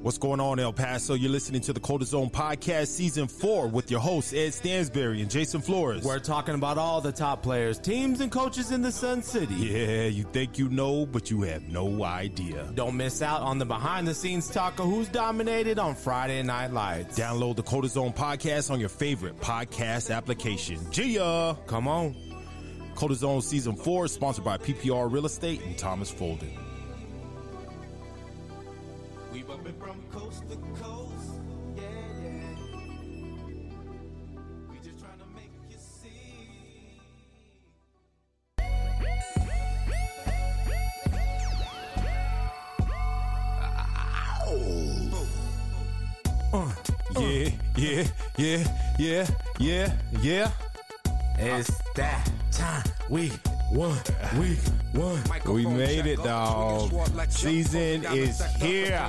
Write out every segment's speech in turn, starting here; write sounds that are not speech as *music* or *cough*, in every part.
What's going on, El Paso? You're listening to the Coldest Zone Podcast Season 4 with your hosts, Ed Stansbury and Jason Flores. We're talking about all the top players, teams, and coaches in the Sun City. Yeah, you think you know, but you have no idea. Don't miss out on the behind the scenes talk of who's dominated on Friday Night Lights. Download the Coldest Zone Podcast on your favorite podcast application. Gia! Come on. Coldest Zone Season 4 is sponsored by PPR Real Estate and Thomas Folden. We bumpin' from coast to coast, yeah, yeah. We just tryna make you see. Uh, yeah, yeah, yeah, yeah, yeah, yeah. It's that time. Week one. Uh, Week one. We made it, dog. Season is here.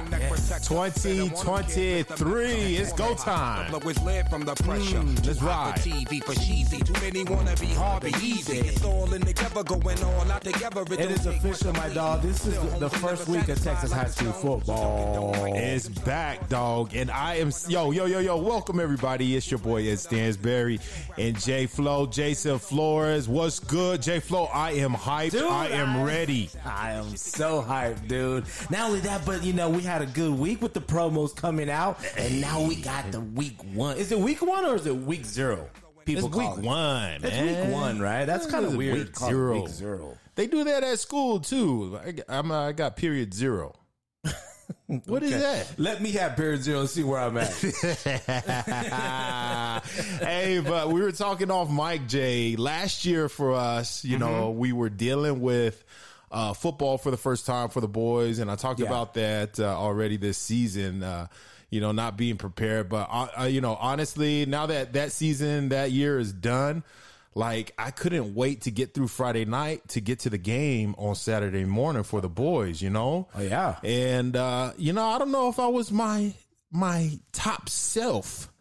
2023. It's go time. Mm, let's ride. TV for cheesy. Too many wanna be hard, be easy. It's all in together, going all out together. It is official, my dog. This is the first week of Texas high school football. It's back, dog. And I am, yo, yo, yo, yo, welcome everybody. It's your boy Ed Stansbury and J Flow, Jason Flores. What's good, J Flow? I am hyped. Dude, I am ready. I am so hyped, dude. Not only that, but you know, we had a good week with the promos coming out, and now we got the week one. Is it week one or is it week zero? People It's week it. one, It's man. week one, right? That's kind of weird. Week to call it zero. Week zero. They do that at school too. I, I'm, uh, I got period zero. *laughs* What is that? Let me have period zero and see where I'm at. *laughs* hey, but we were talking off Mike J last year for us. You know, Mm-hmm. we were dealing with uh, football for the first time for the boys, and I talked Yeah. about that uh, already this season. Uh, you know, not being prepared, but uh, uh, you know, honestly, now that that season, that year is done. Like I couldn't wait to get through Friday night to get to the game on Saturday morning for the boys, you know? Oh, yeah. And uh, you know, I don't know if I was my my top self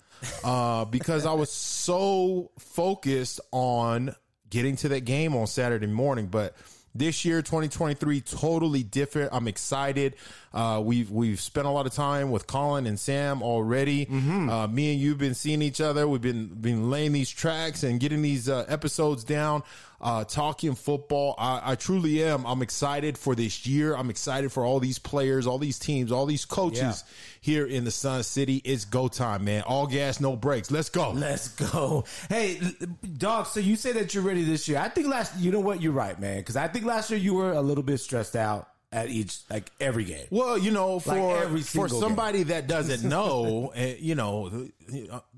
uh, *laughs* because I was so focused on getting to that game on Saturday morning. But this year, 2023, totally different. I'm excited. Uh, we've we've spent a lot of time with Colin and Sam already. Uh, me and you've been seeing each other. We've been been laying these tracks and getting these uh, episodes down. Uh, talking football. I, I truly am. I'm excited for this year. I'm excited for all these players, all these teams, all these coaches Yeah. here in the Sun City. It's go time, man. All gas, no brakes. Let's go. Let's go. Hey, dog. So you say that you're ready this year. I think last. You know what? You're right, man. Because I think last year you were a little bit stressed out at each, like every game. Well, you know, for Like every for somebody that doesn't *laughs* know, uh, you know,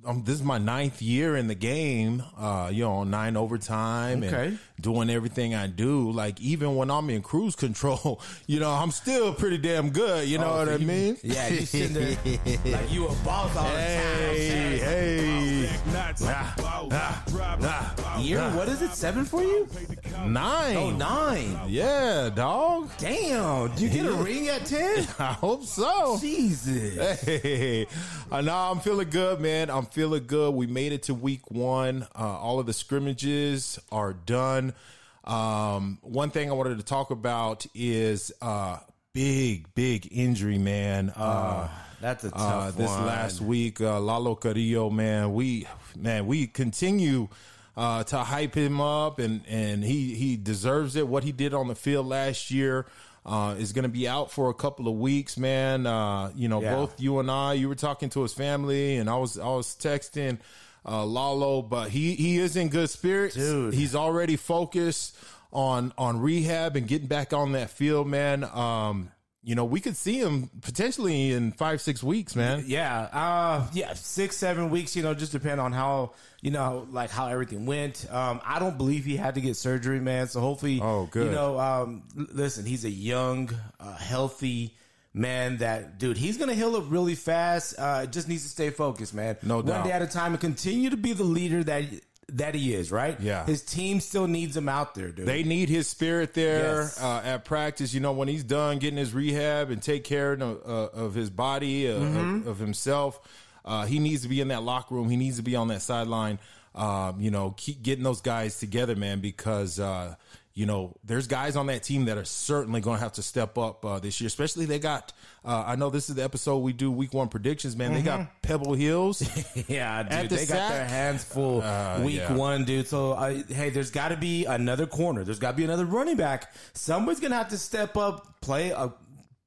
um, this is my ninth year in the game. Uh, you know, nine overtime Okay. and doing everything I do. Like even when I'm in cruise *laughs* control, you know, I'm still pretty damn good. You know Oh, what I mean? Yeah, you sitting there *laughs* like you a boss all the time. Hey, hey, time. Year, what is it? Seven for you? nine. Oh, nine. Yeah, dog. Damn. Did you get a ring at ten? *laughs* I hope so. Jesus. Hey, uh, nah, I'm feeling good, man. I'm feeling good. We made it to week one. Uh, all of the scrimmages are done. Um, one thing I wanted to talk about is uh, big, big injury, man. Uh, That's a tough uh, this one. last week, uh, Lalo Carrillo, man, we man, we continue uh, to hype him up, and and he he deserves it. What he did on the field last year uh, is going to be out for a couple of weeks, man. Uh, you know, Yeah. both you and I, you were talking to his family, and I was I was texting. Uh, Lalo, but he he is in good spirits. Dude. He's already focused on on rehab and getting back on that field, man. Um, you know, we could see him potentially in five six weeks, man. Yeah, uh, yeah, six, seven weeks. You know, just depend on how you know, like how everything went. Um, I don't believe he had to get surgery, man. So hopefully, Oh, good. You know, um, listen, he's a young, uh, healthy man. That dude, he's gonna heal up really fast. Uh, just needs to stay focused, man. No one day at a time, and continue to be the leader that that he is. Right? Yeah. his team still needs him out there, dude. They need his spirit there Yes. uh, at practice. You know, when he's done getting his rehab and take care of, uh, of his body, uh, Mm-hmm. of, of himself, uh, he needs to be in that locker room. He needs to be on that sideline. Um, you know, keep getting those guys together, man, because uh, you know, there's guys on that team that are certainly going to have to step up uh, this year. Especially they got. Uh, I know this is the episode we do week one predictions. Man, they got Pebble Hills. *laughs* Yeah, dude, the they got their hands full Uh, week yeah. one, dude. So, uh, hey, there's got to be another corner. There's got to be another running back. Somebody's gonna have to step up, play a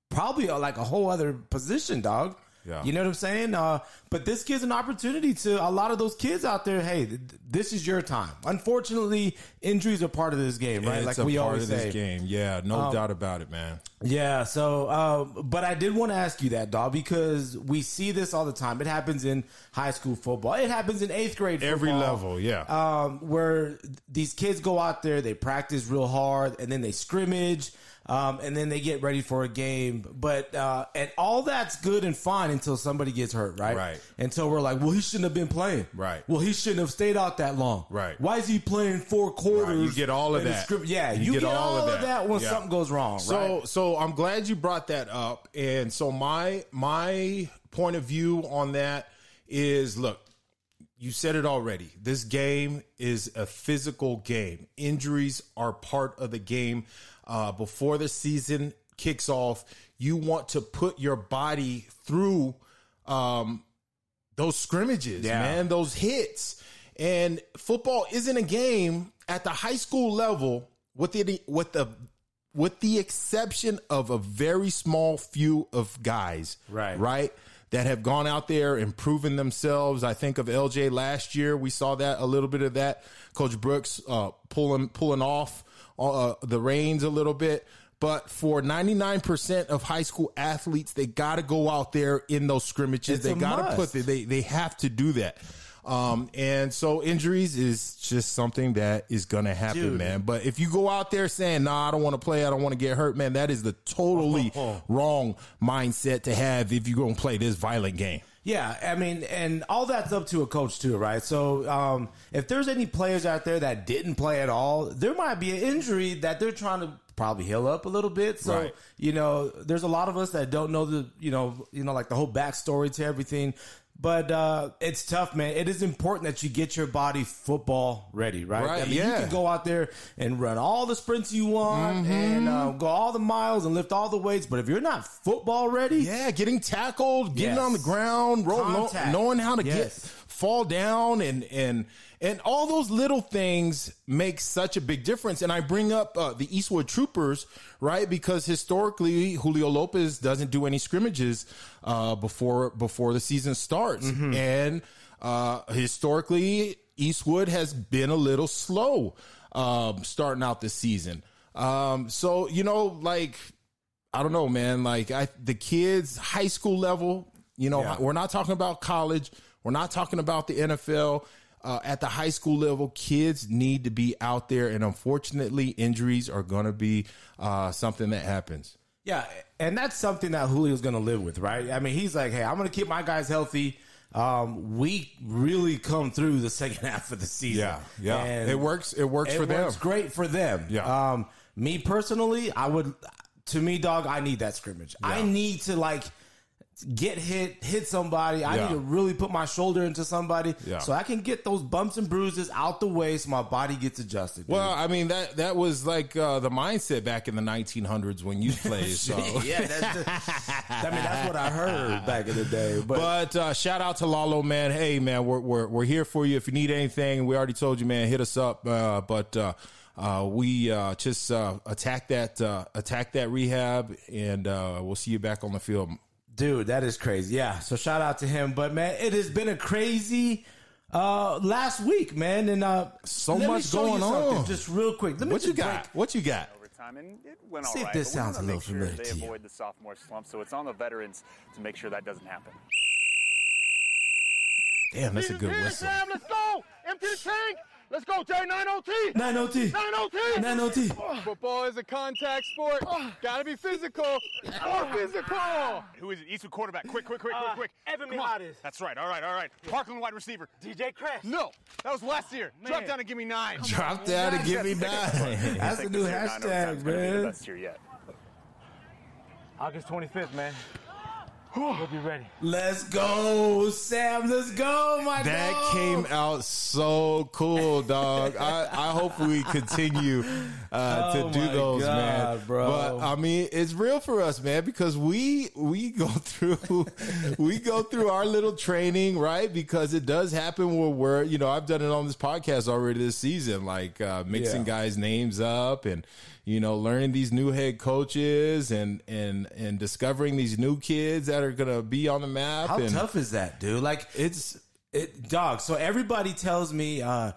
probably a, like a whole other position, dog. Yeah. You know what I'm saying? Uh, but this gives an opportunity to a lot of those kids out there. Hey, th- this is your time. Unfortunately, injuries are part of this game, right? It's like a we part always of say. this game. Yeah, no Um, doubt about it, man. Yeah, so uh, but I did want to ask you that, dog, because we see this all the time. It happens in high school football. It happens in eighth grade. Every level, yeah. Um, where these kids go out there, they practice real hard, and then they scrimmage, um, and then they get ready for a game. But uh, and all that's good and fine until somebody gets hurt, right? Right. Until we're like, well, he shouldn't have been playing. Right. Well, he shouldn't have stayed out that long. Right. Why is he playing four quarters? You get all of that. scrim- yeah, you, get, all, of that, when Yeah. something goes wrong. So right? so I'm glad you brought that up. And so my my point of view on that is look, you said it already. This game is a physical game. Injuries are part of the game. Uh, before the season kicks off, you want to put your body through um, those scrimmages, Yeah. man, those hits. And football isn't a game at the high school level with the with the with the exception of a very small few of guys, Right. right, that have gone out there and proven themselves. I think of LJ last year. We saw that a little bit of that. Coach Brooks uh, pulling pulling off uh, the reins a little bit. But for 99% of high school athletes, they got to go out there in those scrimmages. It's they got to put the, they they have to do that. Um, and so injuries is just something that is going to happen, Dude. man. But if you go out there saying, "Nah, I don't want to play. I don't want to get hurt," man, that is the totally *laughs* wrong mindset to have if you're going to play this violent game. Yeah, I mean, and all that's up to a coach too, right? So, um, if there's any players out there that didn't play at all, there might be an injury that they're trying to probably heal up a little bit. So, Right. you know, there's a lot of us that don't know the, you know, you know, like the whole backstory to everything. But uh, it's tough, man. It is important that you get your body football ready, right? Right, I mean, you can go out there and run all the sprints you want and uh, go all the miles and lift all the weights. But if you're not football ready, Yeah, getting tackled, getting Yes. on the ground, roll, know- Contact. knowing how to Yes. get fall down, and and and all those little things make such a big difference. And I bring up uh, the Eastwood Troopers, right? Because historically, Julio Lopez doesn't do any scrimmages uh, before before the season starts, Mm-hmm. and uh, historically, Eastwood has been a little slow um, starting out the season. Um, so you know, like I don't know, man. Like I, the kids, high school level. You know, Yeah. we're not talking about college. We're not talking about the NFL. Uh, at the high school level, kids need to be out there, and unfortunately, injuries are going to be uh, something that happens. Yeah, and that's something that Julio's going to live with, right? I mean, he's like, hey, I'm going to keep my guys healthy. Um, we really come through the *laughs* second half of the season. Yeah, yeah, and it works. It works it for them. works great for them. Yeah. Um, me personally, I would, to me, dog, I need that scrimmage. I need to like get hit, hit somebody. I Yeah. need to really put my shoulder into somebody Yeah. so I can get those bumps and bruises out the way so my body gets adjusted. dude. Well, I mean that that was like uh, the mindset back in the 1900s when you played. *laughs* So. yeah, that's *laughs* I mean, that's what I heard back in the day. But, But uh, shout out to Lalo, man. Hey, man, we're, we're we're here for you. If you need anything, we already told you, man. Hit us up. Uh, but uh, uh, we uh, just uh, attack that uh, attack that rehab, and uh, we'll see you back on the field. Dude, that is crazy. Yeah, so shout out to him. But man, it has been a crazy uh last week, man, and uh So let me much show going something on. Just real quick, let me What you got? break- What you got? overtime, and it went See all if this but sounds wanna a make little sure familiar They to you. avoid the sophomore slump, so it's on the veterans to make sure that doesn't happen. Damn, that's a good whistle. Sam, let's go! Empty the tank! Let's go, J. 9OT! 9OT. 9OT! 9OT. Football is a contact sport. Gotta be physical. More physical! Ah. Who is it? Eastwood quarterback. Quick, quick, quick, quick, ah, quick. Evan Come. Mihatis. That's right. All right, all right. Parkland wide receiver. DJ Crest. No, that was last year. Oh, Drop down and give me nine. Drop down and give me nine. *laughs* That's the new this year nine overtime's hashtag, gonna be the man. Best year yet. August 25th, man. We'll be ready. Let's go, Sam. Let's go, my That dog. came out so cool, dog. I, I hope we continue uh, Oh to do my those, man. Bro. But I mean, it's real for us, man, because we we go *laughs* through we go through our little training, right? Because it does happen where we're, you know, I've done it on this podcast already this season, like uh, mixing Yeah. guys' names up and you know learning these new head coaches and and and discovering these new kids that are gonna be on the map. How and tough is that, dude? Like It's it, dog. So everybody tells me, uh,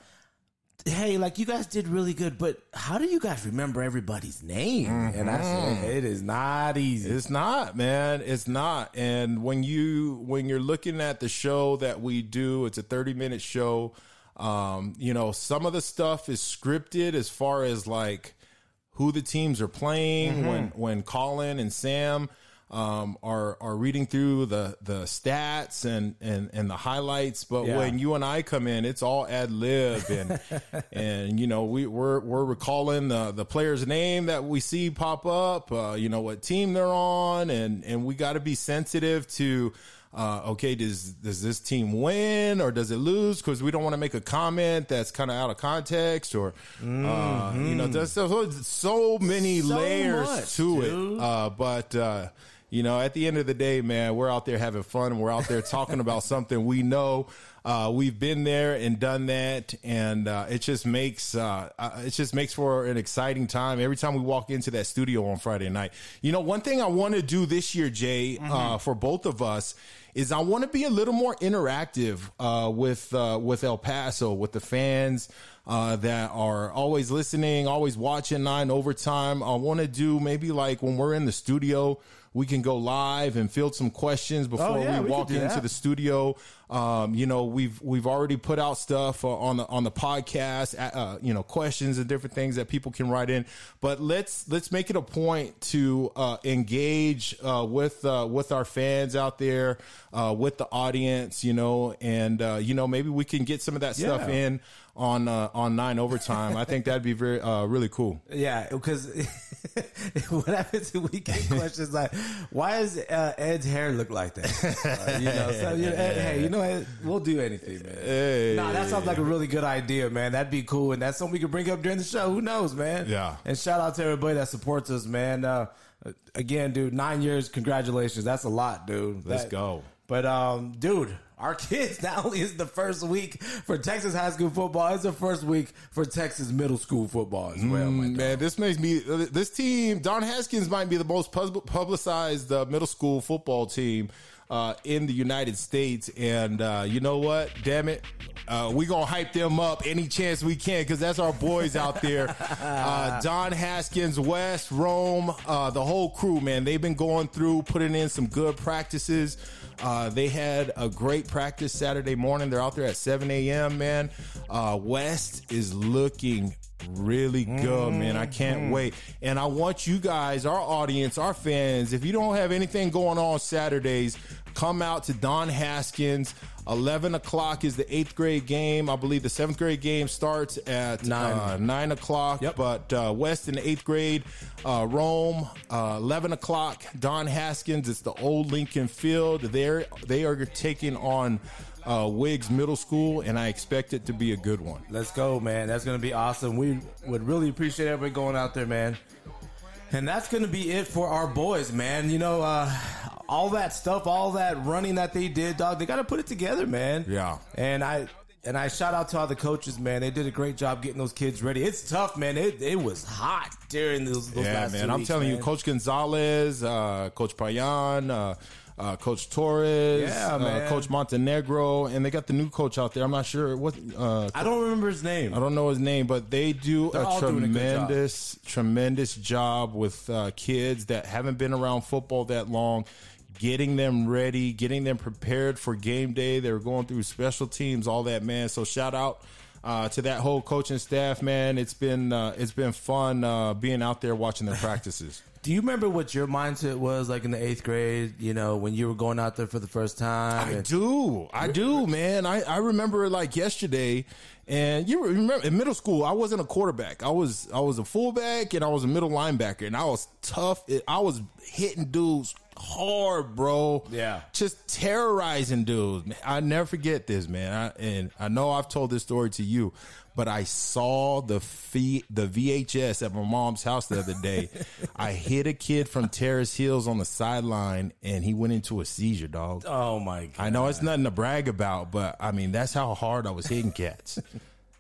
"Hey, like you guys did really good, but how do you guys remember everybody's name?" And I Mm-hmm. said, "It is not easy." It's not, man. It's not. And when you when you're looking at the show that we do, it's a 30 minute show. Um, you know, some of the stuff is scripted as far as like who the teams are playing when when Colin and Sam um, are are reading through the the stats and and and the highlights. But Yeah. when you and I come in, it's all ad lib and *laughs* and you know we we're we're recalling the the player's name that we see pop up. Uh, you know what team they're on, and and we got to be sensitive to. Uh, okay, does does this team win or does it lose? Because we don't want to make a comment that's kind of out of context, or uh, you know, there's so, so many So layers much, to dude. it. Uh, but uh, you know, at the end of the day, man, we're out there having fun. We're out there talking about something we know. Uh, we've been there and done that, and uh, it just makes uh, uh, it just makes for an exciting time every time we walk into that studio on Friday night. You know, one thing I want to do this year, Jay, uh, for both of us, is I want to be a little more interactive uh, with uh, with El Paso, with the fans uh, that are always listening, always watching nine overtime. I want to do maybe like when we're in the studio, we can go live and field some questions before Oh, yeah, we we walk into the studio. Um, you know, we've we've already put out stuff uh, on the on the podcast. Uh, you know, questions and different things that people can write in. But let's let's make it a point to uh, engage uh, with uh, with our fans out there, uh, with the audience. You know, and uh, you know maybe we can get some of that stuff Yeah. in on uh, on nine overtime. I think that'd be very uh, really cool. *laughs* Yeah, because *laughs* what happens if we get *laughs* questions like, "Why does uh, Ed's hair look like that?" You know, so you know, Ed, hey, you know, Ed, we'll do anything, man. Hey. Nah, that sounds like a really good idea, man. That'd be cool, and that's something we could bring up during the show. Who knows, man? Yeah. And shout out to everybody that supports us, man. Uh, again, dude, nine years, congratulations. That's a lot, dude. Let's That- go. But um, dude, our kids *laughs* not only is the first week for Texas high school football, it's the first week for Texas middle school football as well. Mm, man, this makes me. This team, Don Haskins, might be the most publicized uh, middle school football team uh, in the United States. And uh, you know what? Damn it, uh, we gonna hype them up any chance we can because that's our boys out there. Uh, *laughs* Don Haskins, West, Rome, uh, the whole crew, man. They've been going through, putting in some good practices. Uh, they had a great practice Saturday morning. They're out there at 7 a.m. Man, uh, West is looking really good, man. I can't wait. And I want you guys, our audience, our fans, if you don't have anything going on Saturdays, come out to Don Haskins. 11 o'clock is the eighth grade game. I believe the seventh grade game starts at Nine. Uh, 9 o'clock. Yep. But uh, West in the eighth grade, uh, Rome, uh, 11 o'clock. Don Haskins, it's the old Lincoln Field. They're, they are taking on uh, Wiggs Middle School, and I expect it to be a good one. Let's go, man. That's going to be awesome. We would really appreciate everybody going out there, man. And that's going to be it for our boys, man. You know, uh, all that stuff, all that running that they did, dog, they got to put it together, man. Yeah. And I. And I shout out to all the coaches, man. They did a great job getting those kids ready. It's tough, man. It, it was hot during those, those Yeah, last man. two I'm weeks, telling you. Coach Gonzalez, uh, Coach Payan, uh, uh, Coach Torres, Yeah, uh. Coach Montenegro, and they got the new coach out there. I'm not sure what. Uh, I don't remember his name. I don't know his name, but they do They're a doing a job. tremendous, tremendous job with uh, kids that haven't been around football that long, getting them ready, getting them prepared for game day. They're going through special teams, all that, man. So shout out. Uh, to that whole coaching staff, man, it's been uh, it's been fun uh, being out there watching their practices. *laughs* Do you remember what your mindset was like in the eighth grade? You know, when you were going out there for the first time. I do. I do, man. I, I remember like yesterday. And you remember in middle school, I wasn't a quarterback. I was I was a fullback and I was a middle linebacker, and I was tough. I was hitting dudes hard, bro. Yeah. just terrorizing dudes. I never forget this, man. I, and I know I've told this story to you, but I saw the fee, the VHS at my mom's house the other day. *laughs* I hit a kid from Terrace Hills on the sideline, and he went into a seizure, dog. Oh my god! I know it's nothing to brag about, but I mean that's how hard I was hitting cats. *laughs*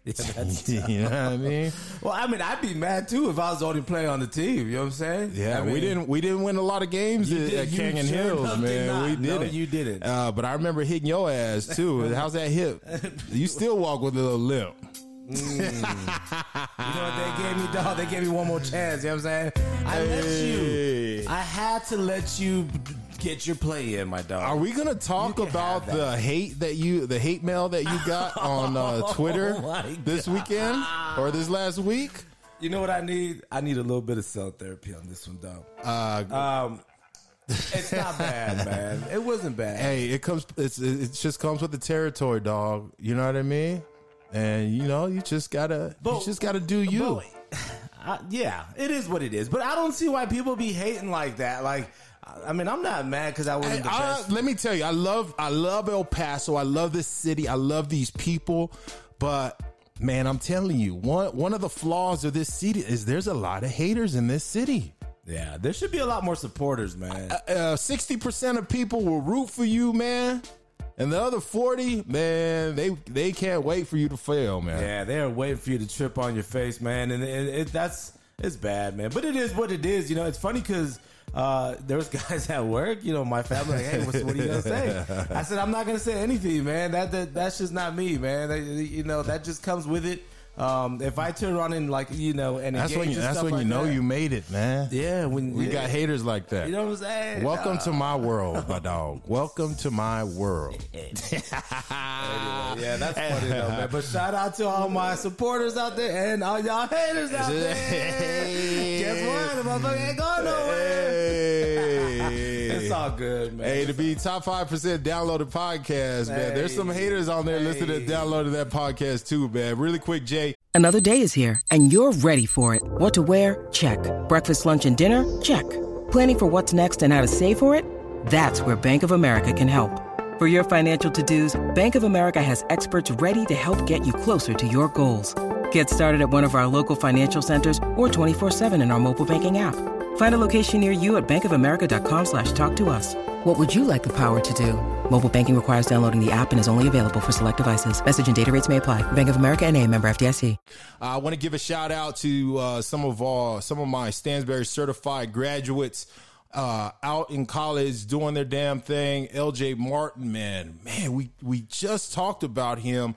*laughs* *laughs* you know what I mean? Well, I mean, I'd be mad too if I was the only player on the team. You know what I'm saying? Yeah, I mean, we didn't we didn't win a lot of games at, did- at Canyon sure Hills, did man. not. We No, didn't. you didn't. Uh, but I remember hitting your ass too. *laughs* How's that hip? You still walk with a little limp. You know what they gave me, dog? They gave me one more chance. You know what I'm saying? I let you. I had to let you get your play in, my dog. Are we gonna talk about the hate that you, the hate mail that you got *laughs* on uh, Twitter Oh my this weekend or this last week? You know what I need? I need a little bit of cell therapy on this one, dog. Uh, Um, it's not bad, *laughs* man. It wasn't bad. hey, it comes. It's it just comes with the territory, dog. You know what I mean? And you know, you just gotta, you just gotta do you. But, *sighs* uh, yeah, it is what it is. But I don't see why people be hating like that. Like, I mean, I'm not mad because I wasn't the I- let me tell you, I love I love El Paso. I love this city. I love these people. But man, I'm telling you, one one of the flaws of this city is there's a lot of haters in this city. Yeah, there should be a lot more supporters, man. Uh, Sixty percent of people will root for you, man. And the other forty, man, they they can't wait for you to fail, man. Yeah, they're waiting for you to trip on your face, man, and it, it, that's it's bad, man. But it is what it is. You know, it's funny because uh, there was *laughs* guys at work. You know, my family like, hey, what's, what are you gonna say? *laughs* I said, I'm not gonna say anything, man. That, that that's just not me, man. That, you know, that just comes with it. Um, if I turn around and like, you know, and That's when you, that's when like you know that, you made it, man. Yeah, when We yeah, got haters like that. You know what I'm saying? Welcome to my world, my dog. Welcome to my world. *laughs* *laughs* Yeah, that's funny though, man. But shout out to all my supporters out there and all y'all haters out there. *laughs* Guess what? The motherfucker ain't going nowhere. Hey. It's all good, man. Hey, to be top five percent downloaded podcast, man. There's some haters on there listening to Hey. downloading that podcast too, man. Really quick, Jay. Another day is here, and you're ready for it. What to wear? Check. Breakfast, lunch, and dinner? Check. Planning for what's next and how to save for it? That's where Bank of America can help. For your financial to-dos, Bank of America has experts ready to help get you closer to your goals. Get started at one of our local financial centers or 24-7 in our mobile banking app. Find a location near you at bankofamerica.com slash talk to us. What would you like the power to do? Mobile banking requires downloading the app and is only available for select devices. Message and data rates may apply. Bank of America and a member FDIC. I want to give a shout out to uh, some of uh, some of my Stansbury certified graduates uh, out in college doing their damn thing. LJ Martin, man, man, we we just talked about him.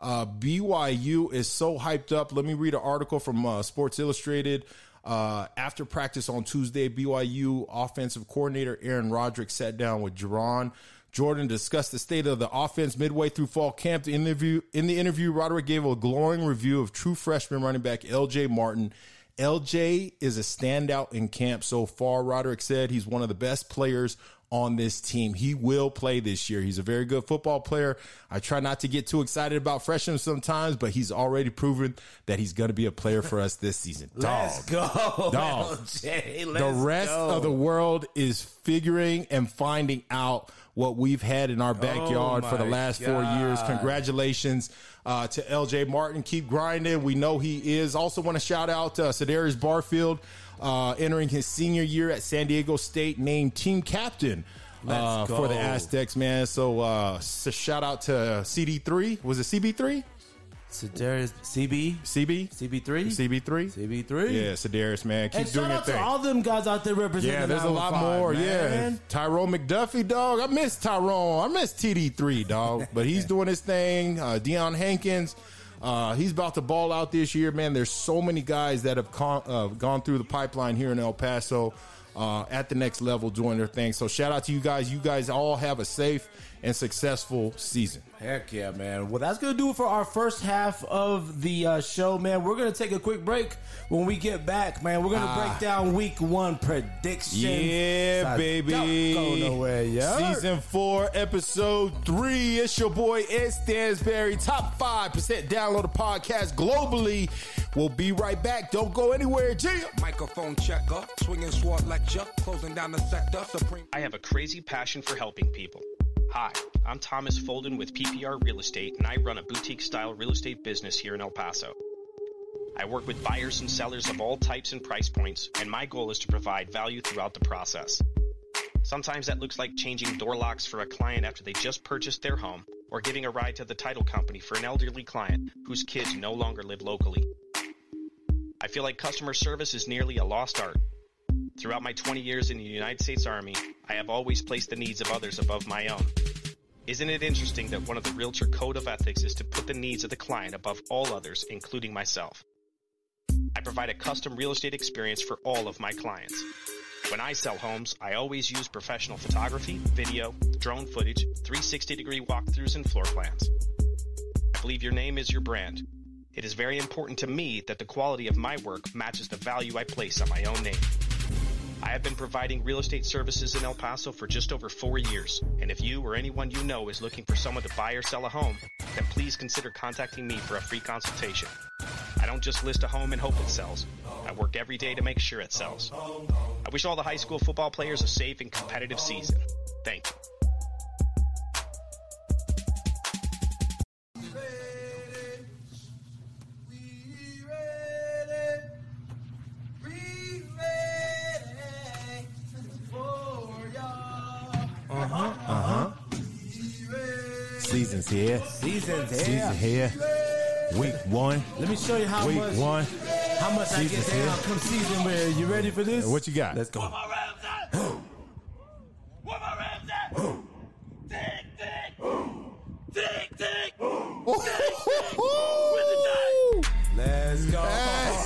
Uh, BYU is so hyped up. Let me read an article from uh, Sports Illustrated. Uh, after practice on Tuesday, BYU offensive coordinator Aaron Roderick sat down with Jerron Jordan discussed the state of the offense midway through fall camp. The interview in the interview, Roderick gave a glowing review of true freshman running back LJ Martin. LJ is a standout in camp so far. Roderick said he's one of the best players on this team. He will play this year. He's a very good football player. I try not to get too excited about freshmen sometimes, but he's already proven that he's going to be a player for us this season. *laughs* Let's Dog. go, Dog. LJ. The Let's rest go. of the world is figuring and finding out what we've had in our backyard for the Oh last four years. Congratulations uh, to LJ Martin. Keep grinding. We know he is. Also, want to shout out to Cedarious Barfield, uh, entering his senior year at San Diego State, named team captain. Uh, for the. Aztecs, man. So, uh, s- shout out to CD3. Was it CB3? Cedarious CB CB? CB3 CB3? CB3. Yeah, Cedarious, man. Keep And doing shout your out thing. to all them guys out there representing. Yeah, there's a lot 915, more. man. Yeah, Tyrone McDuffie, dog. I miss Tyrone. I miss TD3, dog. But he's *laughs* doing his thing. Uh, Deion Hankins, uh, he's about to ball out this year, man. There's so many guys that have con- uh, gone through the pipeline here in El Paso uh, at the next level doing their thing. So shout out to you guys. You guys all have a safe and successful season. Heck yeah, man. Well, that's going to do it for our first half of the uh, show, man. We're going to take a quick break. When we get back, man, we're going to break down week one predictions. Ah. Yeah, So baby. Don't go nowhere, yeah. Season four, episode three. It's your boy Ed Stansbury. Top five percent download the podcast globally. We'll be right back. Don't go anywhere. G. Microphone checker, swinging sword like gotcha. Closing down the sector, supreme. I have a crazy passion for helping people. Hi, I'm Thomas Folden with PPR Real Estate, and I run a boutique style real estate business here in El Paso. I work with buyers and sellers of all types and price points, and my goal is to provide value throughout the process. Sometimes that looks like changing door locks for a client after they just purchased their home, or giving a ride to the title company for an elderly client whose kids no longer live locally. I feel like customer service is nearly a lost art. Throughout my 20 years in the United States Army, I have always placed the needs of others above my own. Isn't it interesting that one of the Realtor Code of Ethics is to put the needs of the client above all others, including myself? I provide a custom real estate experience for all of my clients. When I sell homes, I always use professional photography, video, drone footage, 360 degree walkthroughs, and floor plans. I believe your name is your brand. It is very important to me that the quality of my work matches the value I place on my own name. I have been providing real estate services in El Paso for just over four years, and if you or anyone you know is looking for someone to buy or sell a home, then please consider contacting me for a free consultation. I don't just list a home and hope it sells. I work every day to make sure it sells. I wish all the high school football players a safe and competitive season. Thank you. Here. Week one. Let me show you how Week much one. how much I get down here. come season where you ready for this? What you got? Let's go. What my rams at? Tick tick. Boom. Tick tick. Boom. Let's go.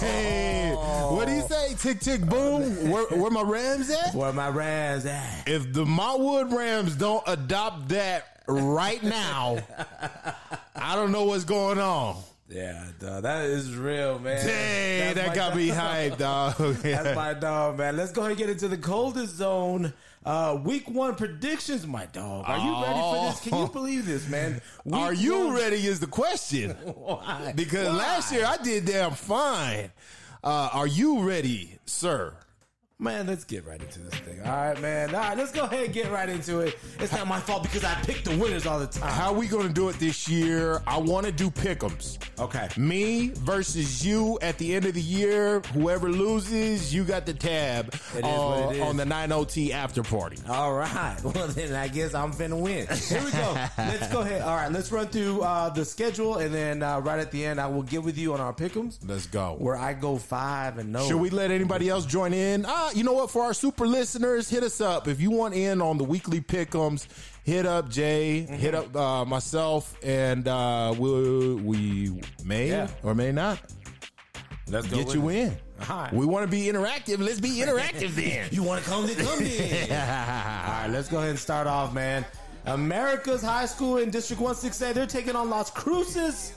Hey, what do you say? Tick tick boom. Where, where my Rams at? Where my Rams at? If the Montwood Rams don't adopt that right now, I don't know what's going on. Yeah, dog, that is real, man. Dang, that got me *laughs* hyped, dog. That's *laughs* my dog, man. Let's go ahead and get into the coldest zone. Uh, week one predictions, my dog. Are you ready for this? Can you believe this, man? *laughs* Week Are you one- ready? Is the question. Why? Because Why? last year I did damn fine. Uh, are you ready, sir? Man, let's get right into this thing. All right, man. All right, let's go ahead and get right into it. It's not my fault because I pick the winners all the time. How we going to do it this year? I want to do pick'ems. Okay. Me versus you at the end of the year. Whoever loses, you got the tab It is what uh, it is. on the 9OT after party. All right. *laughs* Well, then I guess I'm finna win. Here we go. *laughs* let's go ahead. All right, let's run through uh, the schedule, and then uh, right at the end, I will get with you on our pick'ems, Let's go. where I go five and no. Should we let anybody else join in? Ah, you know what? For our super listeners, hit us up if you want in on the weekly pickums. Hit up Jay, Mm-hmm. hit up uh, myself, and uh, we we may Yeah. or may not Let's go get you it. in. Right. We want to be interactive. Let's be interactive *laughs* then. You want to come? Then come in. *laughs* All right, let's go ahead and start off, man. America's High School in District 168, they're taking on Las Cruces.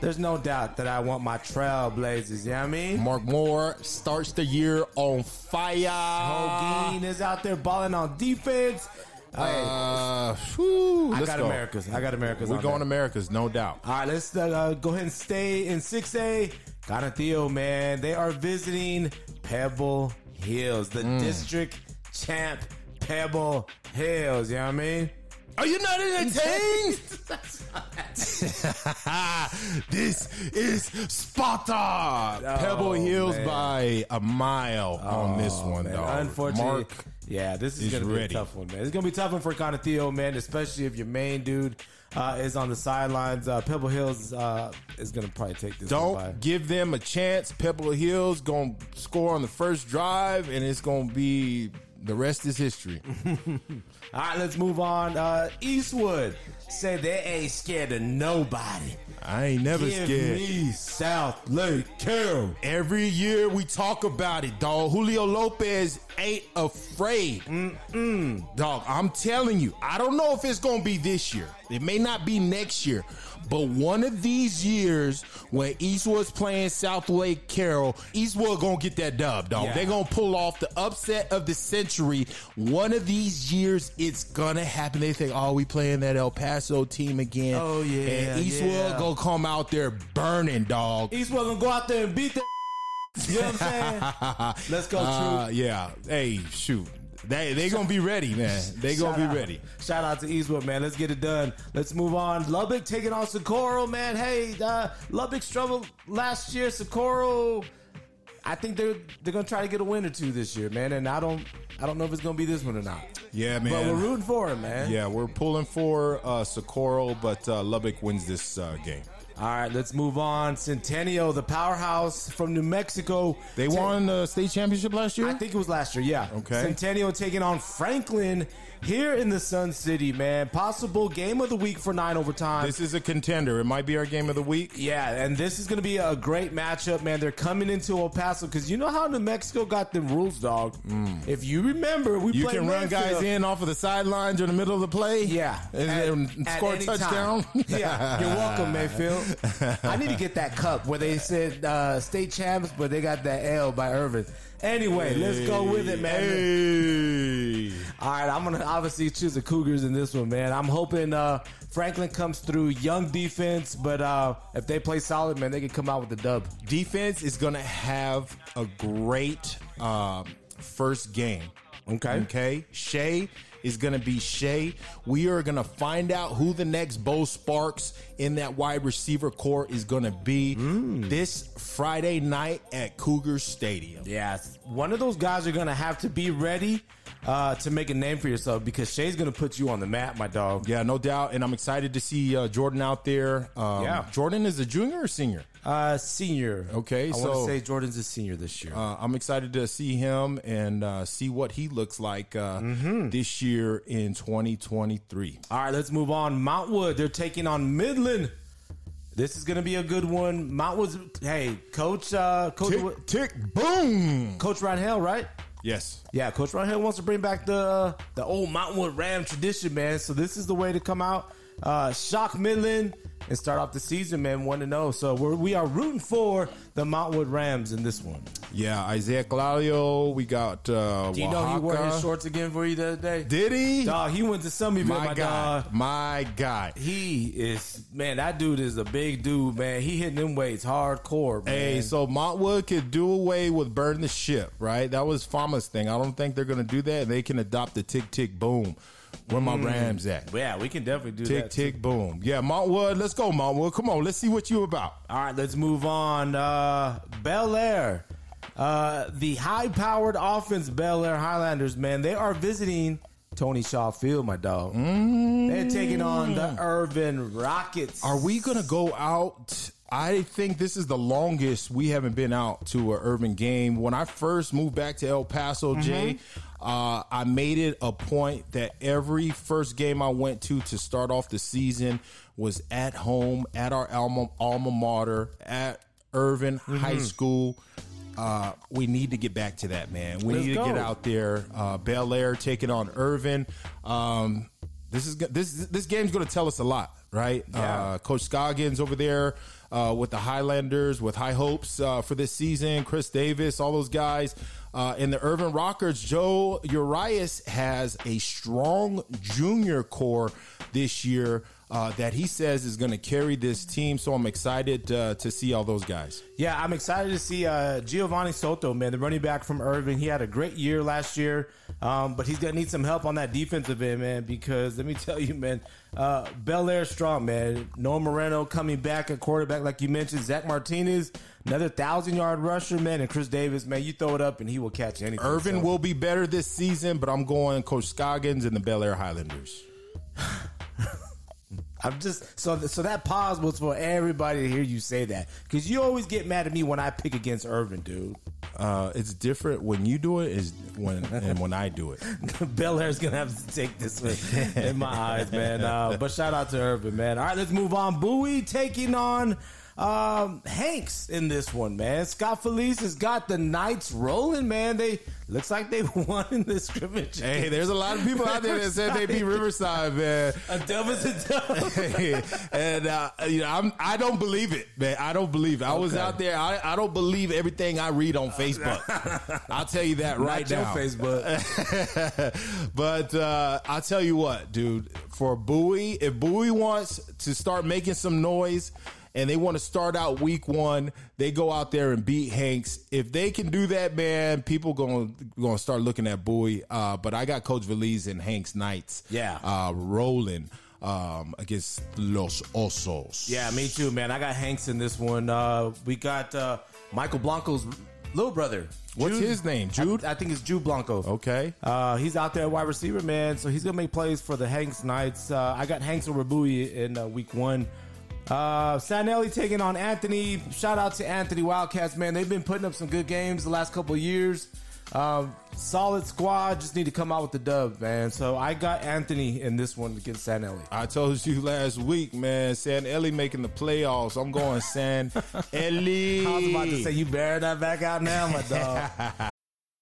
There's no doubt that I want my Trailblazers, you know what I mean? Mark Moore starts the year on fire. Hogan is out there balling on defense. Uh, whew, I got go. America's. I got America's. We're going there. Americas, no doubt. All right, let's uh, go ahead and stay in 6A. Canutillo, man. They are visiting Pebble Hills, the Mm. district champ Pebble Hills. You know what I mean? Are you not entertained? *laughs* *laughs* this is Sparta. Pebble Hills man. by a mile on this one, Man, dog. Unfortunately, Mark, yeah, this is, is gonna be ready. a tough one, man. It's gonna be a tough one for Canutillo, man, especially if your main dude uh, is on the sidelines. Uh, Pebble Hills uh, is gonna probably take this. one by. don't give them a chance. Pebble Hills going to score on the first drive, and it's going to be the rest is history. *laughs* All right, let's move on. Uh, Eastwood said they ain't scared of nobody. I ain't never Give scared. me Southlake Carroll. Every year we talk about it, dog. Julio Lopez ain't afraid. Dog, I'm telling you, I don't know if it's going to be this year. It may not be next year. But one of these years when Eastwood's playing Southlake Carroll, Eastwood to get that dub, dog. Yeah. They're going to pull off the upset of the century. One of these years, it's to happen. They think, oh, we playing that El Paso team again. Oh, yeah, And Eastwood yeah. to come out there burning, dog. Eastwood gonna go out there and beat the *laughs* You know what I'm saying? *laughs* Let's go, Uh, True. yeah. Hey, shoot. They they gonna be ready, man. They gonna Shout be out. ready. Shout out to Eastwood, man. Let's get it done. Let's move on. Lubbock taking on Socorro, man. Hey, uh, Lubbock struggled last year. Socorro, I think they're they're gonna try to get a win or two this year, man. And I don't I don't know if it's gonna be this one or not. Yeah, man. But we're rooting for him, man. Yeah, we're pulling for uh, Socorro, but uh, Lubbock wins this uh, game. All right, let's move on. Centennial, the powerhouse from New Mexico. They Ta- won the state championship last year. I think it was last year, yeah. Okay. Centennial taking on Franklin here in the Sun City, man. Possible game of the week for nine overtime. this is a contender. It might be our game of the week. yeah, and this is going to be a great matchup, man. They're coming into El Paso because you know how New Mexico got them rules, dog. If you remember, we Mm. You can run guys in off of the sidelines or in the middle of the play. Yeah, and, At- score a touchdown. *laughs* yeah, you're welcome, Mayfield. I need to get that cup where they said uh, state champs, but they got that L by Irvin. Anyway, let's go with it, man. Hey. All right, I'm gonna obviously choose the Cougars in this one, man. I'm hoping uh, Franklin comes through young defense, but uh, if they play solid, man, they can come out with the dub. Defense is going to have a great um, first game. Okay. Okay. Shea is going to be Shea. We are going to find out who the next Bo Sparks in that wide receiver core is going to be mm. this Friday night at Cougar Stadium. Yeah, one of those guys are gonna have to be ready uh, to make a name for yourself because Shay's gonna put you on the map, my dog. Yeah, no doubt. And I'm excited to see uh, Jordan out there. Um, Yeah. Jordan is a junior or senior? Uh, senior. Okay, I want so- to say Jordan's a senior this year. Uh, I'm excited to see him and uh, see what he looks like uh, this year in 2023. All right, let's move on. Montwood, they're taking on Midland. This is gonna be a good one. Montwood's hey, coach, uh, coach, Tick, tick, boom. coach Rangel, right? Yes. Yeah, Coach Rangel wants to bring back the the old Montwood Ram tradition, man. So this is the way to come out, uh, shock Midland, and start off the season, man. One to know. So we're, we are rooting for the Montwood Rams in this one. Yeah, Isaiah Claudio. We got uh, Do you know he wore his shorts again for you the other day? Did he? Dog, he went to Summyville, my, my guy. dog. My guy. He is man. That dude is a big dude, man. He hitting them weights hardcore, man. Hey, so Montwood could do away with burn the ship, right? That was Fama's thing. I don't think they're going to do that. They can adopt the tick, tick, boom. Where my Rams at? yeah, we can definitely do Tick, that. Tick, tick, boom. Yeah, Montwood. Let's go, Montwood. Come on. Let's see what you about. All right, let's move on. Uh, Bel Air, uh, the high-powered offense, Bel Air Highlanders. Man, they are visiting Tony Shaw Field, my dog. They're taking on the Irvin Rockets. Are we gonna go out? I think this is the longest we haven't been out to an Irvin game. When I first moved back to El Paso, Jay, uh, I made it a point that every first game I went to to start off the season was at home at our alma, alma mater at Irvin High School. Uh, we need to get back to that, man. We Let's need to go. get out there. Uh, Bel Air taking on Irvin. Um, this is this this game's going to tell us a lot, right? Uh, Coach Scoggins over there uh, with the Highlanders with high hopes uh, for this season. Chris Davis, all those guys. Uh, in the Irvin Rockets, Joe Urias has a strong junior core this year uh, that he says is going to carry this team. So I'm excited uh, to see all those guys. Yeah, I'm excited to see uh, Giovanni Soto, man, the running back from Irvin. He had a great year last year, um, but he's gonna need some help on that defensive end, man. Because let me tell you, man, uh, Bel Air strong, man. Noah Moreno coming back at quarterback, like you mentioned. Zach Martinez, another thousand yard rusher, man, and Chris Davis, man. You throw it up and he will catch anything. Irvin So- will be better this season, but I'm going Coach Scoggins and the Bel Air Highlanders. *laughs* I'm just so so that pause was for everybody to hear you say that because you always get mad at me when I pick against Irvin, dude. Uh, it's different when you do it is when and when I do it. *laughs* Bel Air's gonna have to take this one in my eyes, man. Uh, but shout out to Irvin, man. All right, let's move on. Bowie taking on um, Hanks in this one, man. Scott Veliz has got the Knights rolling, man. They looks like they *laughs* won in this scrimmage. Hey, there's a lot of people out there that said they beat Riverside, man. a dub is a dub. *laughs* and uh, you know, I'm I don't believe it, man. I don't believe it. I was out there. I, I don't believe everything I read on Facebook. *laughs* I'll tell you that right Not now. Facebook. but uh, I'll tell you what, dude. For Bowie, if Bowie wants to start making some noise and they want to start out week one. They go out there and beat Hanks. If they can do that, man, people going going to start looking at Bowie. Uh, but I got Coach Veliz and Hanks Knights, Yeah. uh, rolling um, against Los Osos. Yeah, me too, man. I got Hanks in this one. Uh, we got uh, Michael Blanco's little brother. What's Jude. his name? Jude. I, I think it's Jude Blanco. Okay. Uh, he's out there at wide receiver, man. So he's gonna make plays for the Hanks Knights. Uh, I got Hanks over Bowie in uh, week one. Uh, San Eli taking on Anthony. Shout out to Anthony Wildcats, man. They've been putting up some good games the last couple years. Um, solid squad. Just need to come out with the dub, man. So I got Anthony in this one against San Eli. I told you last week, man. San Eli making the playoffs. I'm going San Eli. *laughs* I was about to say you bear that back out now, my dog. *laughs*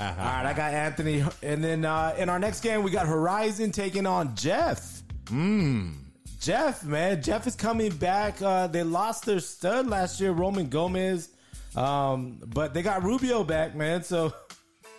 All right, I got Anthony, and then uh, in our next game we got Horizon taking on Jeff. Hmm. Jeff, man, Jeff is coming back. Uh, they lost their stud last year, Roman Gomez, um, but they got Rubio back, man. So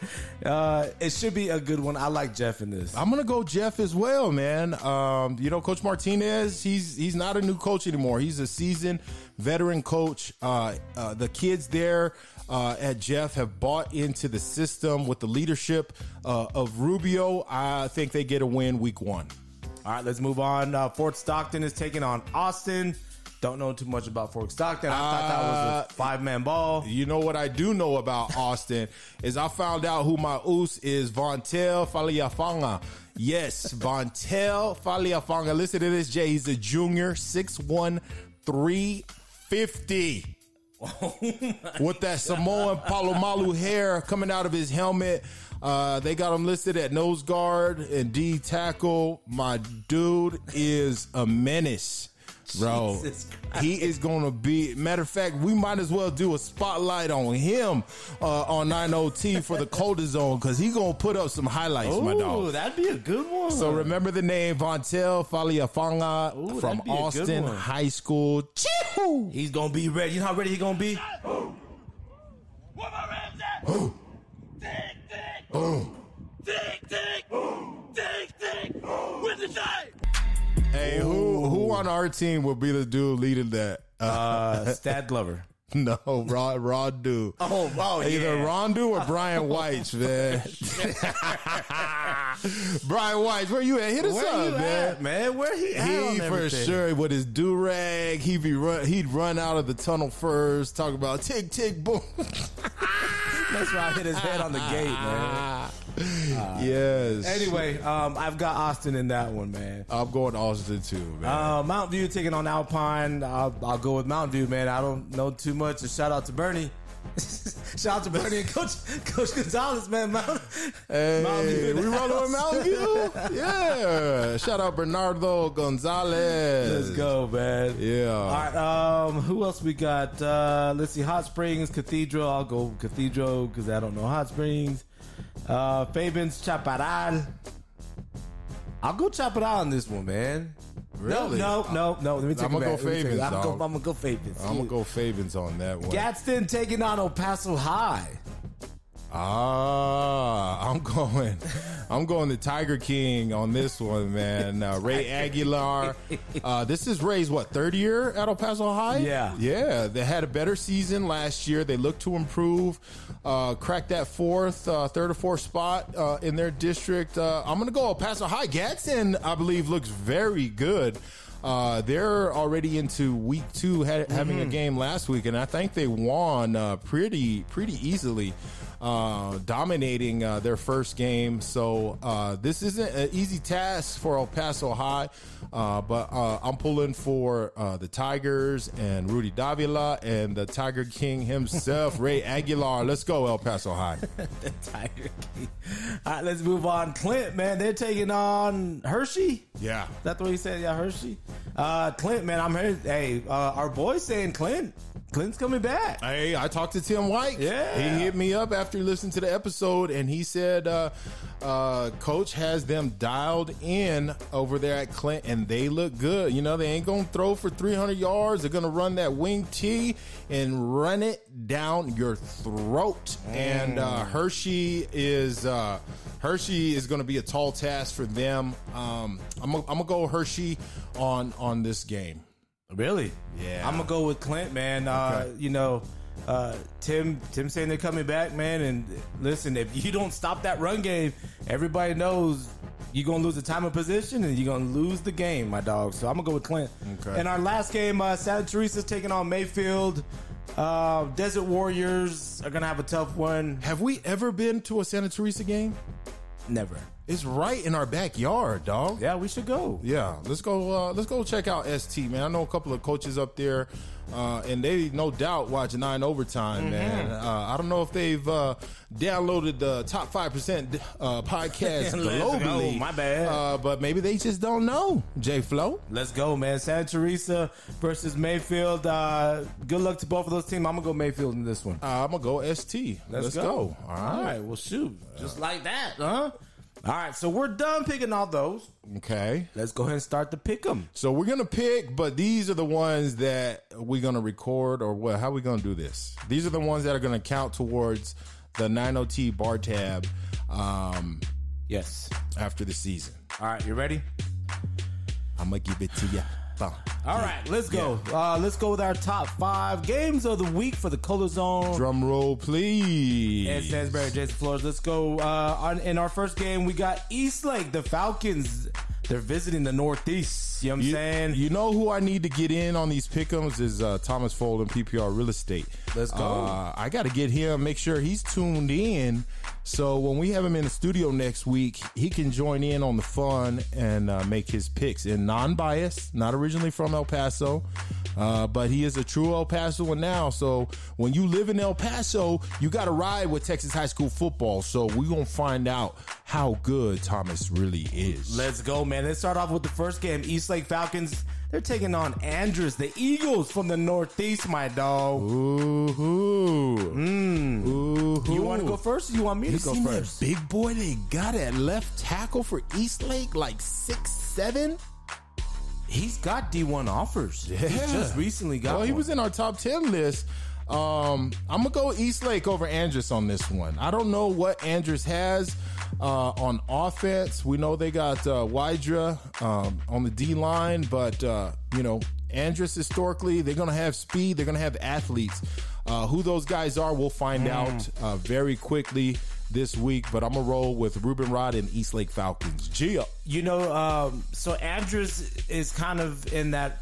*laughs* uh, it should be a good one. I like Jeff in this. I'm gonna go Jeff as well, man. Um, you know, Coach Martinez, he's he's not a new coach anymore. He's a seasoned veteran coach. Uh, uh, the kids there uh, at Jeff have bought into the system with the leadership uh, of Rubio. I think they get a win week one. All right, let's move on. Uh, Fort Stockton is taking on Austin. Don't know too much about Fort Stockton. I thought that was Uh, a five man ball. You know what I do know about Austin is I found out who my oos is Vontel Faliafanga. Yes, *laughs* Vontel Faliafanga. Listen to this, Jay. He's a junior, 6'1", 350. *laughs* With that Samoan Polamalu hair coming out of his helmet. Uh, they got him listed at nose guard and D tackle. My dude is a menace. Bro, he is gonna be. Matter of fact, we might as well do a spotlight on him uh, on 9OT for the Coldest Zone because he gonna put up some highlights, my Ooh, dog. that'd be a good one. So remember the name Vontel Faliafanga Ooh, from that'd be a good Austin. High School. Chee-hoo! he's gonna be ready. You know how ready he's gonna be? Hey, who who on our team will be the dude leading that? Uh, *laughs* Stad Glover. no, Rod Rod. Oh, oh, Either yeah. Rondu or Brian White, *laughs* man. *laughs* Brian White, where you at? Hit us Where up, you man. at, man? Where he at on He for everything? sure with his do rag, he be run, he'd run out of the tunnel first, talk about tick tick boom. That's why I hit his head on the gate, man. *laughs* yes. Anyway, um, I've got Austin in that one, man. I'm going Austin too, man. Uh, Mount View taking on Alpine. I'll, I'll go with Mount View, man. I don't know too much. And shout out to Bernie. *laughs* shout out to Bernie and Coach Coach Gonzalez, man. Mount, Hey, Mountain View in the we rolling with. Mountain View. yeah. Shout out Bernardo Gonzalez. Let's go, man. Yeah. All right. Um, who else we got? Uh, let's see. Hot Springs Cathedral. I'll go Cathedral because I don't know Hot Springs. Uh, Fabens Chaparral. I'll go chop it out on this one, man. Really? No, no, no, no. Let me take it back. go Let me take it- Fabens, I'm gonna go, I'm gonna go Fabens. I'm gonna go Fabens on that one. Gadsden taking on El Paso High. Ah, I'm going. I'm going the Tiger King on this one, man. Uh, Ray Aguilar. Uh, this is Ray's what third year at El Paso High. Yeah. yeah. They had a better season last year. They look to improve. Uh, crack that fourth, uh, third or fourth spot uh, in their district. Uh, I'm going to go El Paso High. Gadsden, I believe, looks very good. Uh, they're already into week two, had, having a game last week, and I think they won uh, pretty pretty easily, uh, dominating uh, their first game. So uh, this isn't an easy task for El Paso High, uh, but uh, I'm pulling for uh, the Tigers and Rudy Davila and the Tiger King himself, *laughs* Ray Aguilar. Let's go, El Paso High. *laughs* the Tiger King. All right, let's move on. Clint, man, they're taking on Hershey. Yeah. Is that the way you said? Yeah, Hershey. Uh, Clint, man, I'm here. Hey, uh, our boy saying Clint, Clint's coming back. Hey, I talked to Tim White. Yeah. He hit me up after listening to the episode and he said uh, uh, coach has them dialed in over there at Clint and they look good. You know, they ain't going to throw for 300 yards. They're going to run that wing T and run it down your throat. And uh, Hershey is uh, Hershey is going to be a tall task for them. Um, I'm going to go Hershey on on this game. Really? Yeah. I'm gonna go with Clint, man. Uh, Okay. You know, uh, Tim, Tim saying they're coming back, man. And listen, if you don't stop that run game, everybody knows you're gonna lose the time of position and you're gonna lose the game, my dog. So I'm gonna go with Clint. Okay. And our last game, uh, Santa Teresa's taking on Mayfield. Uh, Desert Warriors are gonna have a tough one. Have we ever been to a Santa Teresa game? Never. It's right in our backyard, dog. Yeah, we should go. Yeah, let's go. Uh, let's go check out ST, man. I know a couple of coaches up there, uh, and they no doubt watch nine overtime, man. Uh, I don't know if they've uh, downloaded the top five percent uh, podcast *laughs* globally. go. My bad. uh, but maybe they just don't know. J Flow. Let's go, man. Santa Teresa versus Mayfield. Uh, good luck to both of those teams. I'm gonna go Mayfield in this one. Uh, I'm gonna go ST. Let's, go. All right. All right. Well, shoot. Just like that, huh? All right. So we're done picking all those. Okay. Let's go ahead and start to pick them. So we're gonna pick, but these are the ones that we're gonna record, or what? How are we gonna do this? These are the ones that are gonna count towards the 9OT bar tab um, Yes. after the season. All right. You ready? I'm gonna give it to you. All right. Let's go. Uh, let's go with our top five games of the week for the Coldest Zone. Drum roll, please. Ed Stansbury, Jason Flores. Let's go. Uh, on, in our first game, we got Eastlake, the Falcons. They're visiting the Northeast. You know what I'm You, saying? you know who I need to get in on these pickums is uh, Thomas Folden, PPR Real Estate. Let's go. Uh, I got to get him, make sure he's tuned in. So when we have him in the studio next week, he can join in on the fun and uh, make his picks in non-bias, not originally from El Paso, uh, but he is a true El Pasoan now. So when you live in El Paso, you got to ride with Texas high school football. So we're gonna find out how good Thomas really is. Let's go, man. Let's start off with the first game. East Lake Falcons. They're taking on Andress, the Eagles from the Northeast, my dog. Ooh, Mm. ooh, You want to go first? Or you want me You to go seen first? that big boy they got at left tackle for East Lake, like six seven. He's got D1 offers. He just recently got. Well, he one. was in our top ten list. Um, I'm gonna go Eastlake over Andress on this one. I don't know what Andress has uh, on offense. We know they got uh, Wydra um, on the D line, but uh, you know Andress historically they're gonna have speed. They're gonna have athletes. Uh, who those guys are, we'll find out uh, very quickly this week. But I'm gonna roll with Ruben Rod and Eastlake Falcons. G up. You know, um, so Andress is kind of in that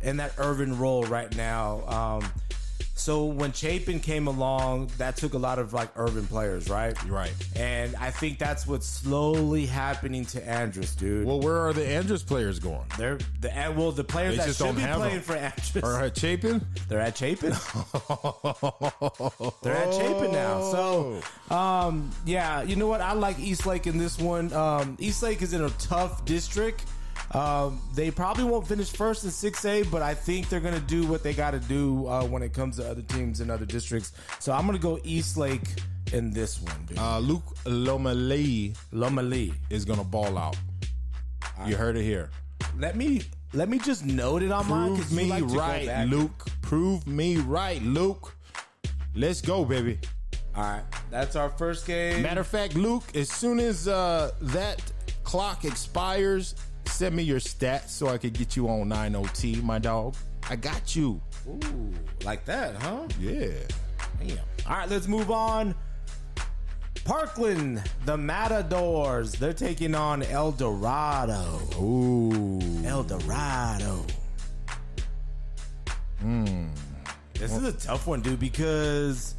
in that Irvin role right now. Um, so when Chapin came along, that took a lot of like Irvin players, right? Right. And I think that's what's slowly happening to Andress, dude. Well, where are the Andress players going? they're the well the players They that just should don't be have playing them. for Andress, Or at Chapin? they're at Chapin. *laughs* They're at Chapin now. So, um, yeah, you know what? I like Eastlake in this one. Um, Eastlake is in a tough district. Um, they probably won't finish first in 6A, but I think they're going to do what they got to do uh, when it comes to other teams in other districts. So I'm going to go Eastlake in this one, dude. Uh, Luke Lomeli Loma Lee. is gonna ball out. You heard it here. Let me let me just note it on mine. Prove me like right. Luke. Prove me right, Luke. Let's go, baby. All right, that's our first game. Matter of fact, Luke, as soon as uh, that clock expires, send me your stats so I could get you on 9OT, my dog. I got you. Ooh, like that, huh? Yeah. Damn. All right, let's move on. Parkland, the Matadors. They're taking on El Dorado. Ooh. El Dorado. Hmm. This is a tough one, dude, because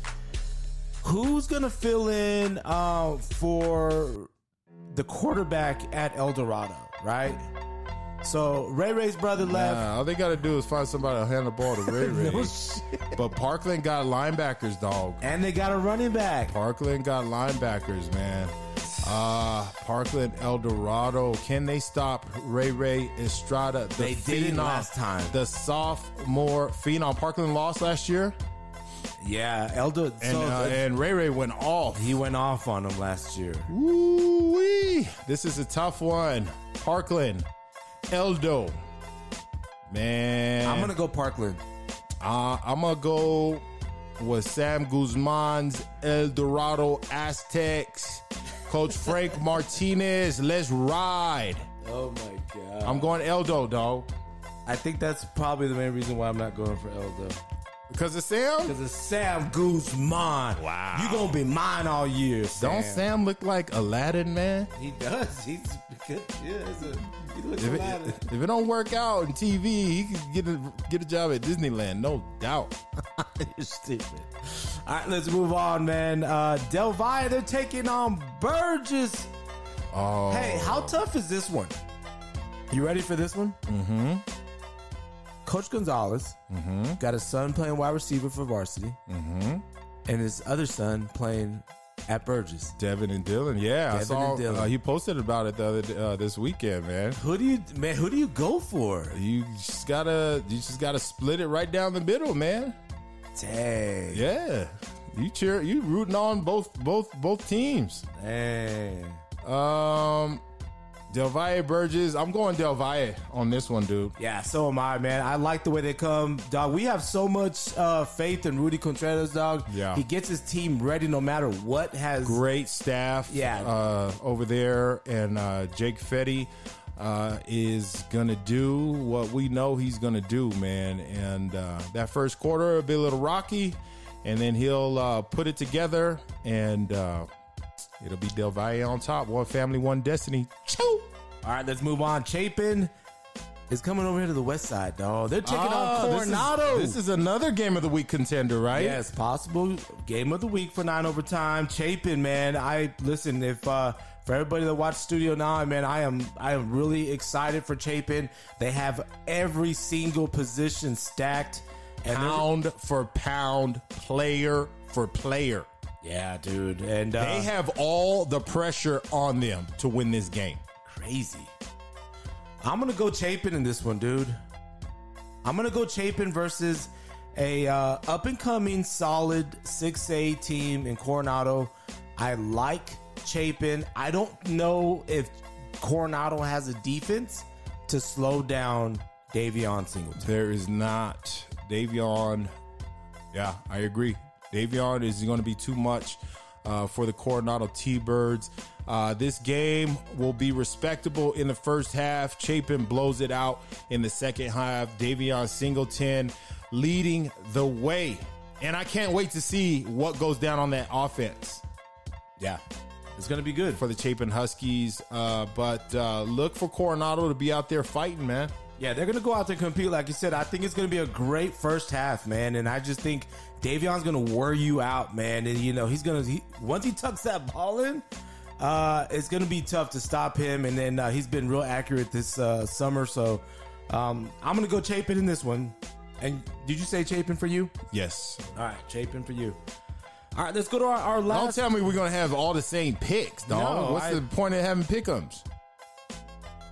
who's gonna fill in uh, for the quarterback at El Dorado, right? So Ray Ray's brother left. Nah, all they got to do is find somebody to hand the ball to Ray *laughs* Ray. No shit. but Parkland got linebackers, dog. And they got a running back. Parkland got linebackers, man. Uh, Parkland El Dorado. Can they stop Ray Ray Estrada? The They did it last time. The sophomore phenom. Parkland lost last year, Yeah, Elder. and so uh, and Ray Ray went off. he went off on him last year. Woo-wee. This is a tough one. Parkland, Eldo. Man, I'm gonna go Parkland. Uh, I'm gonna go with Sam Guzman's El Dorado Aztecs. Coach Frank *laughs* Martinez. Let's ride. Oh my god! I'm going Eldo, dog. I think that's probably the main reason why I'm not going for Eldo. Because of Sam? Because of Sam Guzman. Wow. You gonna be mine all year. Sam. Don't Sam look like Aladdin, man? He does. He's good. Yeah, he's a, he looks If Aladdin. it, if it don't work out in TV, he could get a, get a job at Disneyland, no doubt. *laughs* You're stupid. All right, let's move on, man. Uh, Del Valle, they're taking on Burges. Oh, Hey, how tough is this one? You ready for this one? Mm-hmm. Coach Gonzalez got his son playing wide receiver for varsity, mm-hmm. and his other son playing at Burges. Devin and Dylan, yeah, I saw. and Dylan. Uh, he posted about it the other uh, this weekend, man. Who do you, man? Who do you go for? You just gotta, you just gotta split it right down the middle, man. Dang, Yeah, you cheer, you rooting on both, both, both teams. dang. Um, Del Valle Burges, I'm going Del Valle on this one, dude. Yeah, so am I, man. I like the way they come, dog. We have so much uh, faith in Rudy Contreras, dog. Yeah. he gets his team ready no matter what has. Great staff, Yeah. uh, over there, and uh, Jake Fetty. Uh, is gonna do what we know he's gonna do, man. And uh, that first quarter will be a little rocky, and then he'll uh, put it together, and uh, it'll be Del Valle on top. One family, one destiny. Choo! All right, let's move on. Chapin is coming over here to the west side, dog. They're taking Ah, on this is- Coronado. This is, another game of the week contender, right? Yes, possible game of the week for nine overtime. Chapin, man. I listen if uh for everybody that watch Studio Nine, man, I am I am really excited for Chapin. They have every single position stacked. And Pound for pound, player for player. Yeah, dude. And uh, They have all the pressure on them to win this game. crazy. I'm gonna go Chapin in this one, dude. I'm gonna go Chapin versus a uh, up and coming solid 6A team in Coronado. I like Chapin. I don't know if Coronado has a defense to slow down Davion Singleton. There is not Davion. Yeah, I agree. Davion is going to be too much uh, for the Coronado T Birds. Uh, this game will be respectable in the first half. Chapin blows it out in the second half. Davion Singleton leading the way. And I can't wait to see what goes down on that offense. Yeah, it's gonna be good. for the Chapin Huskies. Uh, but uh, look for Coronado to be out there fighting, man. Yeah, they're gonna go out there and compete. Like you said, I think it's gonna be a great first half, man. And I just think Davion's gonna wear you out, man. And you know he's gonna he, once he tucks that ball in, uh, it's gonna be tough to stop him. And then uh, he's been real accurate this uh, summer, so um, I'm gonna go Chapin in this one. And did you say Chapin for you? Yes. All right, Chapin for you. All right, let's go to our, our Don't tell me we're going to have all the same picks, dog. No, What's I- the point of having pick'ems?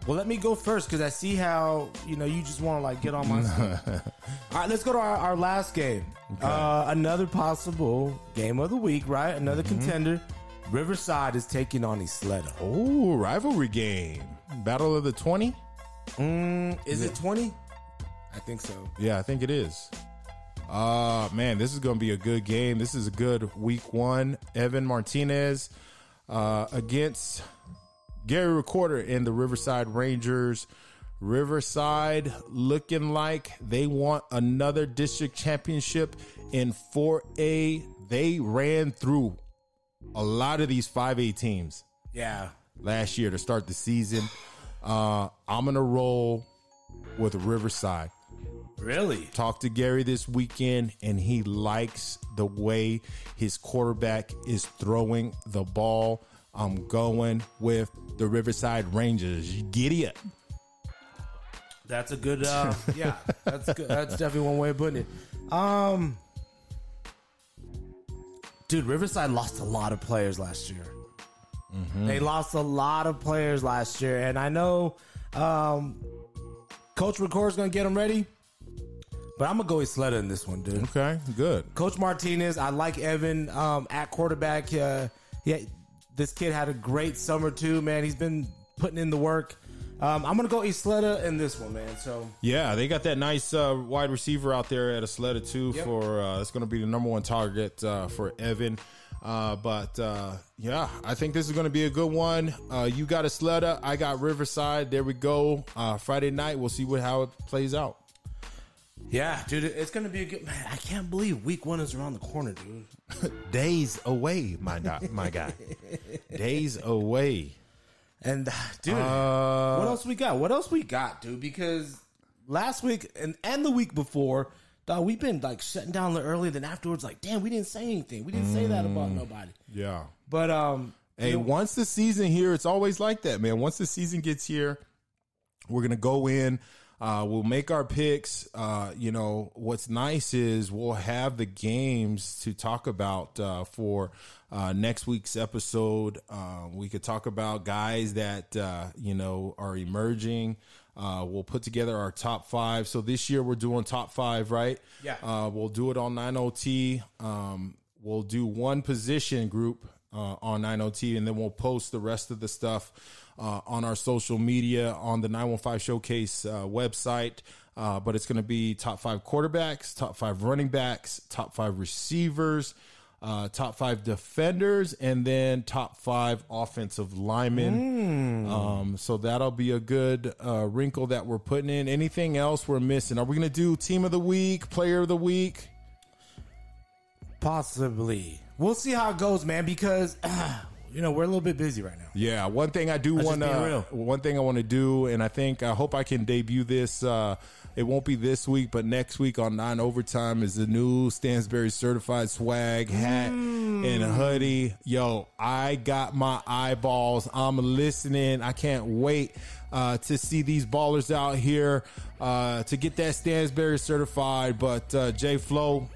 Well, let me go first because I see how you know you just want to like get on my. *laughs* All right, let's go to our, our last game. Uh, another possible game of the week, right? Another contender. Riverside is taking on Ysleta. Oh, rivalry game. Battle of the 20? Mm, is it twenty? I think so. Yeah, I think it is. Uh man, this is going to be a good game. This is a good week one. Evan Martinez uh, against Gary Recorder and the Riverside Rangers. Riverside looking like they want another district championship in 4A. They ran through a lot of these 5A teams Yeah. last year to start the season. Uh, I'm going to roll with Riverside Really? talked to Gary this weekend, and he likes the way his quarterback is throwing the ball. I'm going with the Riverside Rangers. Giddy up. That's a good. Uh, *laughs* yeah, that's good. That's definitely one way of putting it. Um, dude, Riverside lost a lot of players last year. They lost a lot of players last year, and I know um, Coach Record's going to get them ready, but I'm going to go with in this one, dude. Okay, good. Coach Martinez, I like Evan um, at quarterback. Uh, yeah, this kid had a great summer too, man. He's been putting in the work. Um, I'm gonna go Ysleta in this one, man. So Yeah, they got that nice uh, wide receiver out there at Ysleta too. Yep. For uh, it's going to be the number one target uh, for Evan. Uh, but uh, yeah, I think this is going to be a good one. Uh, you got Ysleta, I got Riverside. There we go. Uh, Friday night, we'll see what how it plays out. Yeah, dude, it's gonna be a good. Man, I can't believe week one is around the corner, dude. *laughs* Days away, my do- my guy. Days away. And uh, dude, Uh, what else we got? What else we got, dude? Because last week and and the week before, dog, we've been like shutting down earlier. Then afterwards, like, damn, we didn't say anything. We didn't say that about nobody. Yeah. But um, Hey, you know, once the season here, it's always like that, man. Once the season gets here, we're gonna go in. Uh, we'll make our picks. Uh, you know, what's nice is we'll have the games to talk about uh, for uh, next week's episode. Uh, we could talk about guys that uh, you know are emerging. Uh, we'll put together our top five. So this year we're doing top five, right? Yeah. Uh, we'll do it on 9OT. Um, we'll do one position group uh, on 9OT and then we'll post the rest of the stuff uh, on our social media on the 915 Showcase uh, website. Uh, but it's going to be top five quarterbacks, top five running backs, top five receivers, uh, top five defenders, and then top five offensive linemen. Um, so that'll be a good uh, wrinkle that we're putting in. Anything else we're missing? Are we going to do team of the week, player of the week? possibly we'll see how it goes, man. Because *clears throat* you know we're a little bit busy right now. Yeah, one thing I do want to one thing I want to do, and I think I hope I can debut this. Uh, it won't be this week, but next week on nine overtime is the new Stansbury certified swag hat and hoodie. Yo, I got my eyeballs. I'm listening. I can't wait uh, to see these ballers out here uh, to get that Stansbury certified. But uh, J Flow,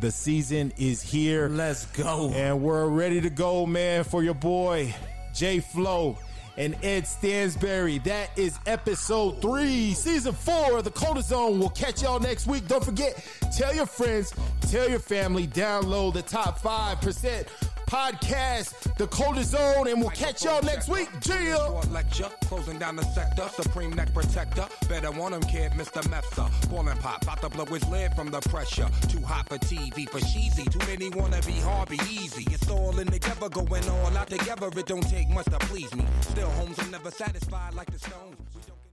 the season is here. Let's go. And we're ready to go, man, for your boy, J Flow and Ed Stansbury. That is episode three, season four of the Coldest Zone. We'll catch y'all next week. Don't forget, tell your friends, tell your family, download the top 5% podcast, the Coldest Zone, and we'll catch y'all next week. Jill. Lecture, closing down the sector, supreme neck protector. Better want him, kid, Mr. Mepsa. Ballin' pop, about to blow his lid from the pressure. Too hot for TV, for cheesy. Too many wanna be hard, be easy. It's all in together, going all out together. It don't take much to please me. Still, homes are never satisfied like the Stones.